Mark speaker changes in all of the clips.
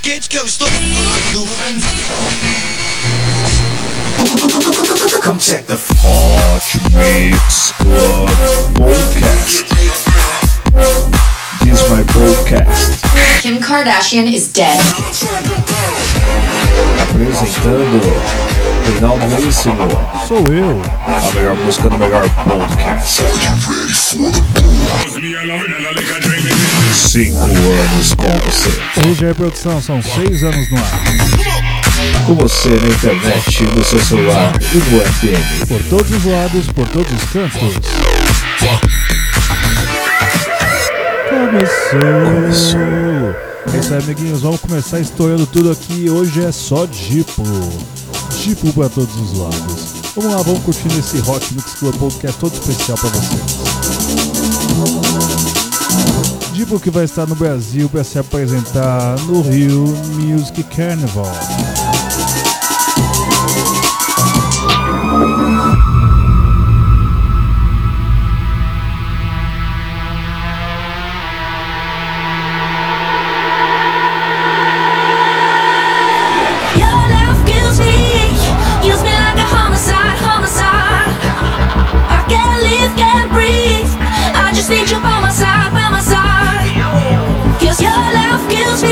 Speaker 1: Pode vir quente que eu estou
Speaker 2: Come check the Hot Mix Club Podcast. This is my podcast.
Speaker 3: Kim Kardashian is dead.
Speaker 2: Apresentando Reinaldo Veríssimo.
Speaker 4: Sou eu.
Speaker 2: A melhor música do melhor podcast. Cinco anos com você.
Speaker 4: RGE Produção, são seis anos no ar.
Speaker 2: Com você na internet, no seu celular e no FM.
Speaker 4: Por todos os lados, por todos os cantos. Começou! É isso aí, amiguinhos. Vamos começar estourando tudo aqui. Hoje é só Dipo. Dipo pra todos os lados. Vamos lá, vamos curtindo esse Hot Mix Club Podcast todo especial pra vocês. Dipo que vai estar no Brasil para se apresentar no Rio Music Carnival.
Speaker 5: Need you by my side, by my side. Your love kills me,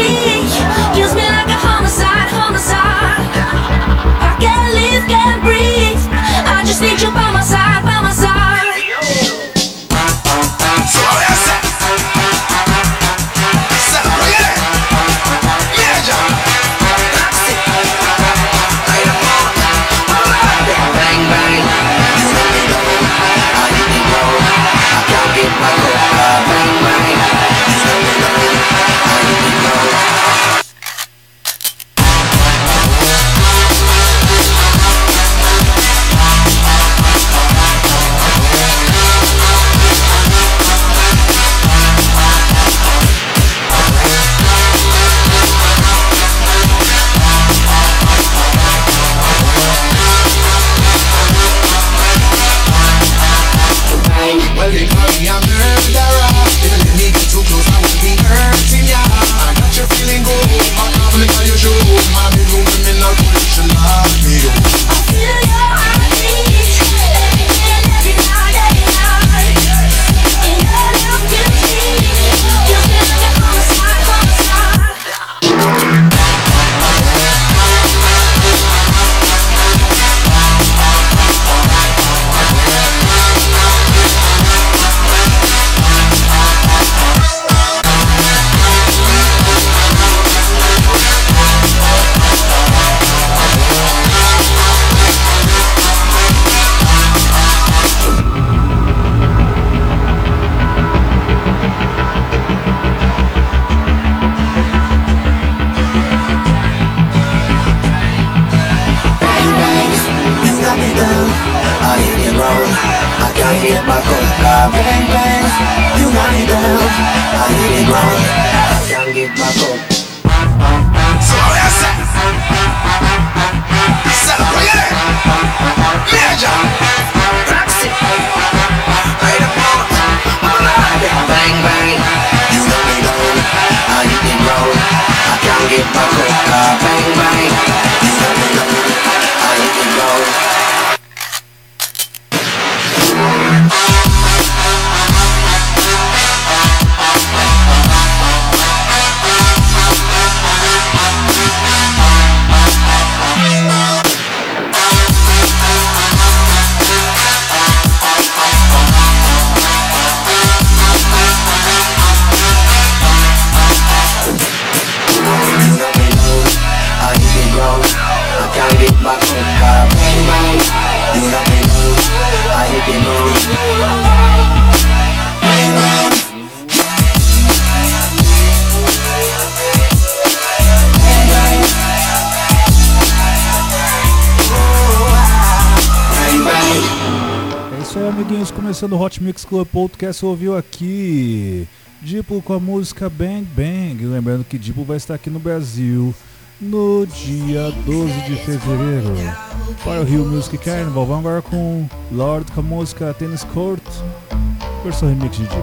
Speaker 5: I can't my
Speaker 6: coca. Bang bang. You
Speaker 1: got me
Speaker 6: down. I hit it wrong. I can't get my coca.
Speaker 1: So you say? Celebrate it. Major. Roxy. Right about. I'm alive.
Speaker 6: Bang bang. You know me know how you can roll. I can't get my coca. Ah, bang
Speaker 4: É isso aí, amiguinhos. Começando o Hot Mix Club Podcast, ouviu aqui Dipo com a música Bang Bang. Lembrando que Dipo vai estar aqui no Brasil no dia 12 de fevereiro para o Rio Music Carnival. Vamos agora com Lord com a música Tennis Court, versão remix de
Speaker 5: Deep.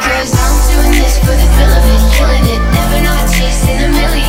Speaker 5: Because I'm
Speaker 7: doing this for the of it, killing it,
Speaker 4: never not chasing a million.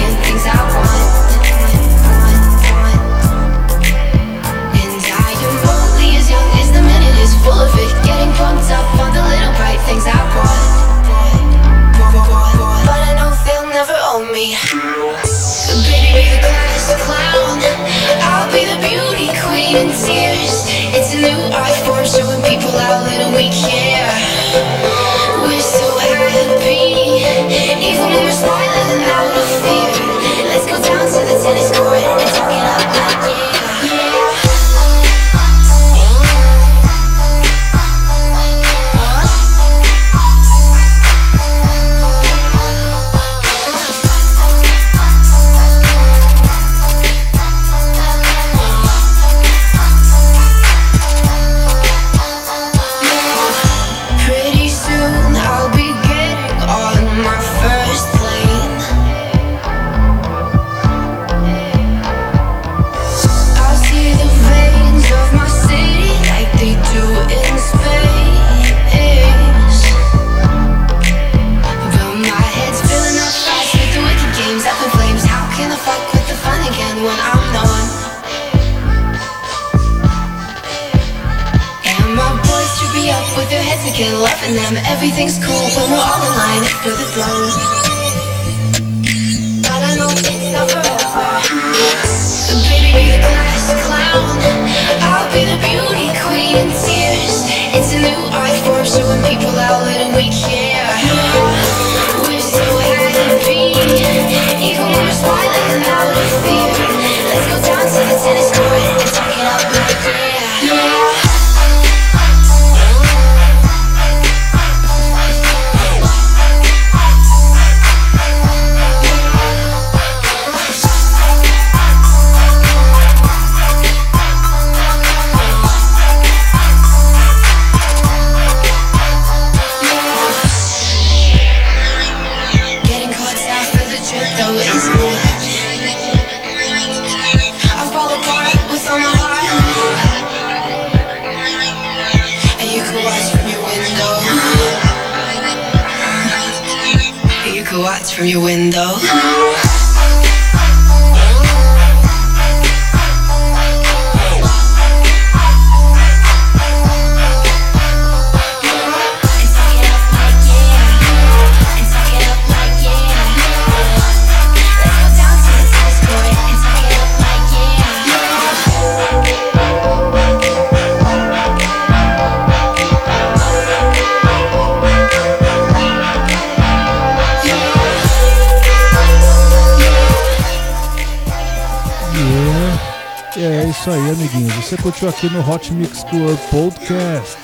Speaker 4: Você curtiu aqui no Hot Mix Club Podcast.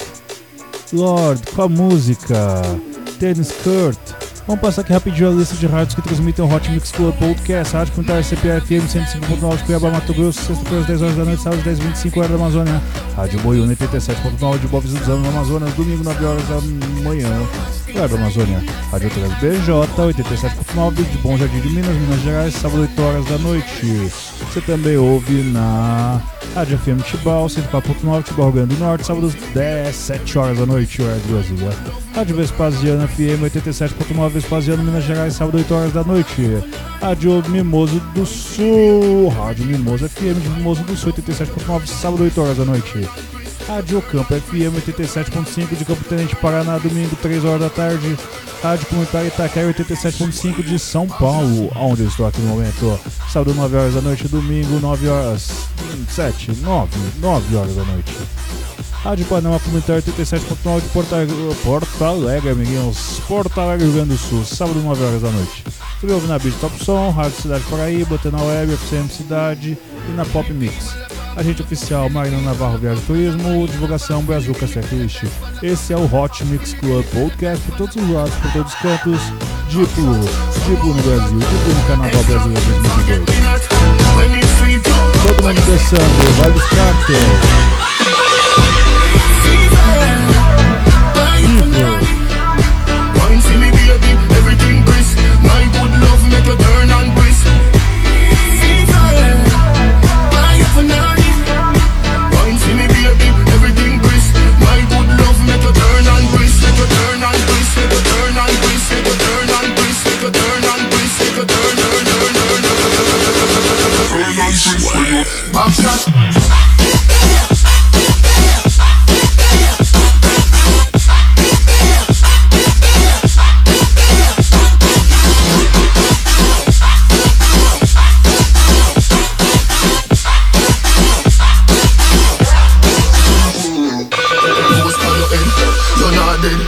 Speaker 4: Lord, com a música Tennis Kurt. Vamos passar aqui rapidinho a lista de rádios que transmitem o Hot Mix Club Podcast. Rádio Comunitária CPFM 105.9 de Cuiabá, Mato Grosso, sexta-feira às 10 horas da noite, sábado às 10 25 horas da Amazônia. Rádio Boiúna 87.9 de Boa Vista dos Anos, no Amazonas, domingo 9 horas da manhã. Cuiabá, Amazônia. Rádio Outras BJ 87.9 de Bom Jardim de Minas, Minas Gerais, sábado 8 horas da noite. Você também ouve na Rádio FM Tibau 104.9 Tibau, Rio Grande do Norte, sábado às 10, 7 horas da noite, horário de Brasília. Rádio Vespasiano FM 87.9 Vespasiano, Minas Gerais, sábado 8 horas da noite. Rádio Mimoso do Sul, Rádio Mimoso FM de Mimoso do Sul 87.9, sábado 8 horas da noite. Rádio Campo FM 87.5 de Campo Tenente Paraná, domingo 3 horas da tarde. Rádio Comunitária Itaquera 87.5 de São Paulo, onde eu estou aqui no momento. Sábado 9 horas da noite, domingo 9 horas, 7, 9, 9 horas da noite. Rádio Panamá Comunitário 87.9 de Porto Alegre, Porto Alegre, amiguinhos. Porto Alegre, Rio Grande do Sul, sábado 9 horas da noite. Você ouve na Beat Top Som, Rádio Cidade Paraíba, na Web, FCM Cidade e na Pop Mix. Agente oficial Marina Navarro Viagem Turismo, divulgação Brazuca Checklist. Esse é o Hot Mix Club Podcast por todos os lados, por todos os cantos. Diplo, Diplo no Brasil, Diplo no Carnaval Brasileiro 2022. Todo mundo dançando, vai cartos.
Speaker 8: You're not dead.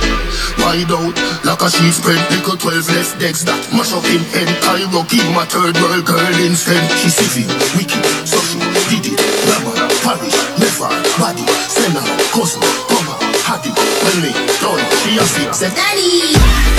Speaker 8: Wide out, like a sheet spread. Little 12 less decks that mash up in head. Cairo keep my third world girl instead. She civil, wicked, social, did it. Glamour, parish, never, body, sender, cousin, cover, happy. When me done, she a said, Daddy.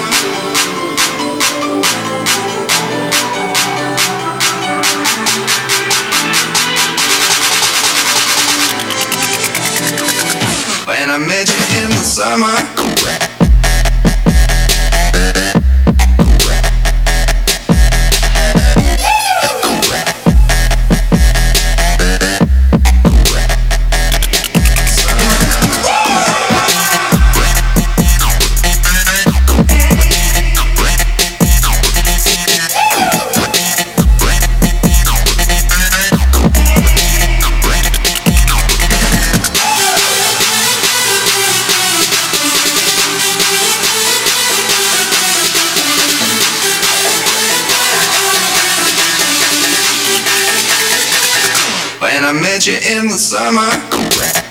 Speaker 1: Met you in the summer. Met you in the summer.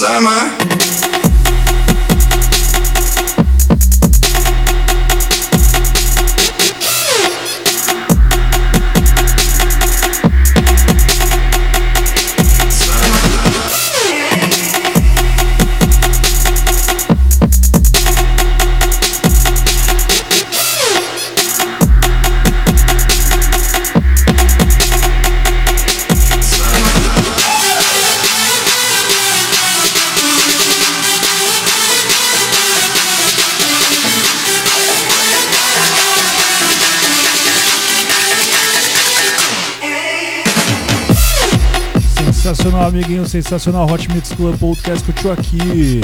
Speaker 1: summer
Speaker 4: Sensacional, amiguinho, sensacional. Hot Mix Club Podcast curtiu aqui.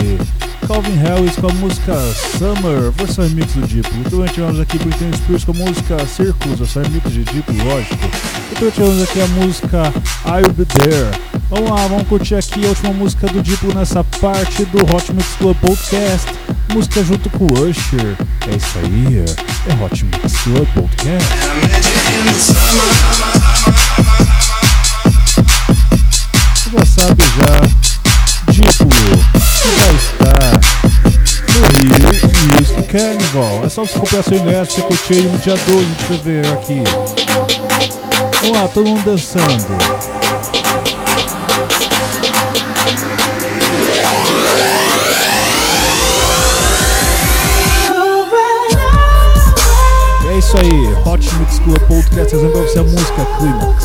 Speaker 4: Calvin Harris com a música Summer, versão remix do Diplo. Também tivemos aqui Britney Spears com a música Circus, versão remix de Diplo, lógico. E também tivemos aqui a música I'll Be There. Vamos lá, vamos curtir aqui a última música do Diplo nessa parte do Hot Mix Club Podcast. Música junto com o Usher. É isso aí, é Hot Mix Club Podcast. Já sabe já, Diplo, que vai estar no Rio Music Carnival. É só você comprar seu ingresso, você curtir no dia 12 de fevereiro aqui. Vamos lá, todo mundo dançando. E é isso aí, Hot Mix Club Podcast trazendo pra você a música Climax.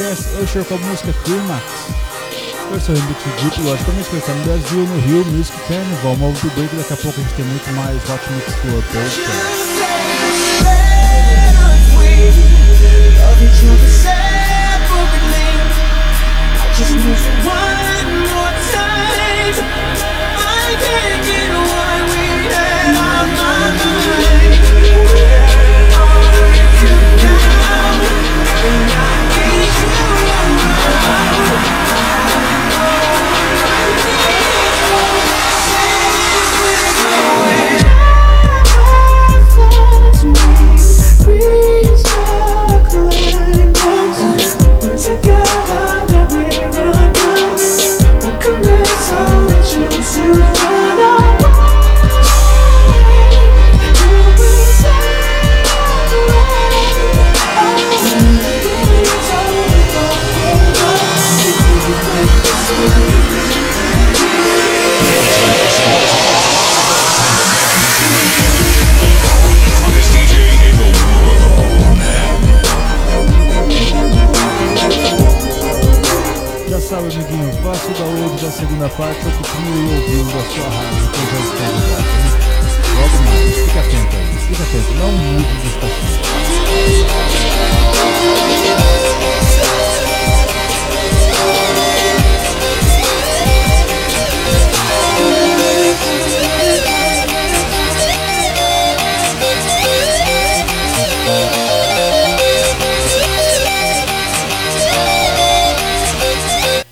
Speaker 9: Eu Usher com a música Climax. Versão remix do Deep que também escolhida no Brasil, no Rio Music Carnival. Vamos do break, daqui a pouco a gente tem muito mais Hot Mix Club tá? Podcast.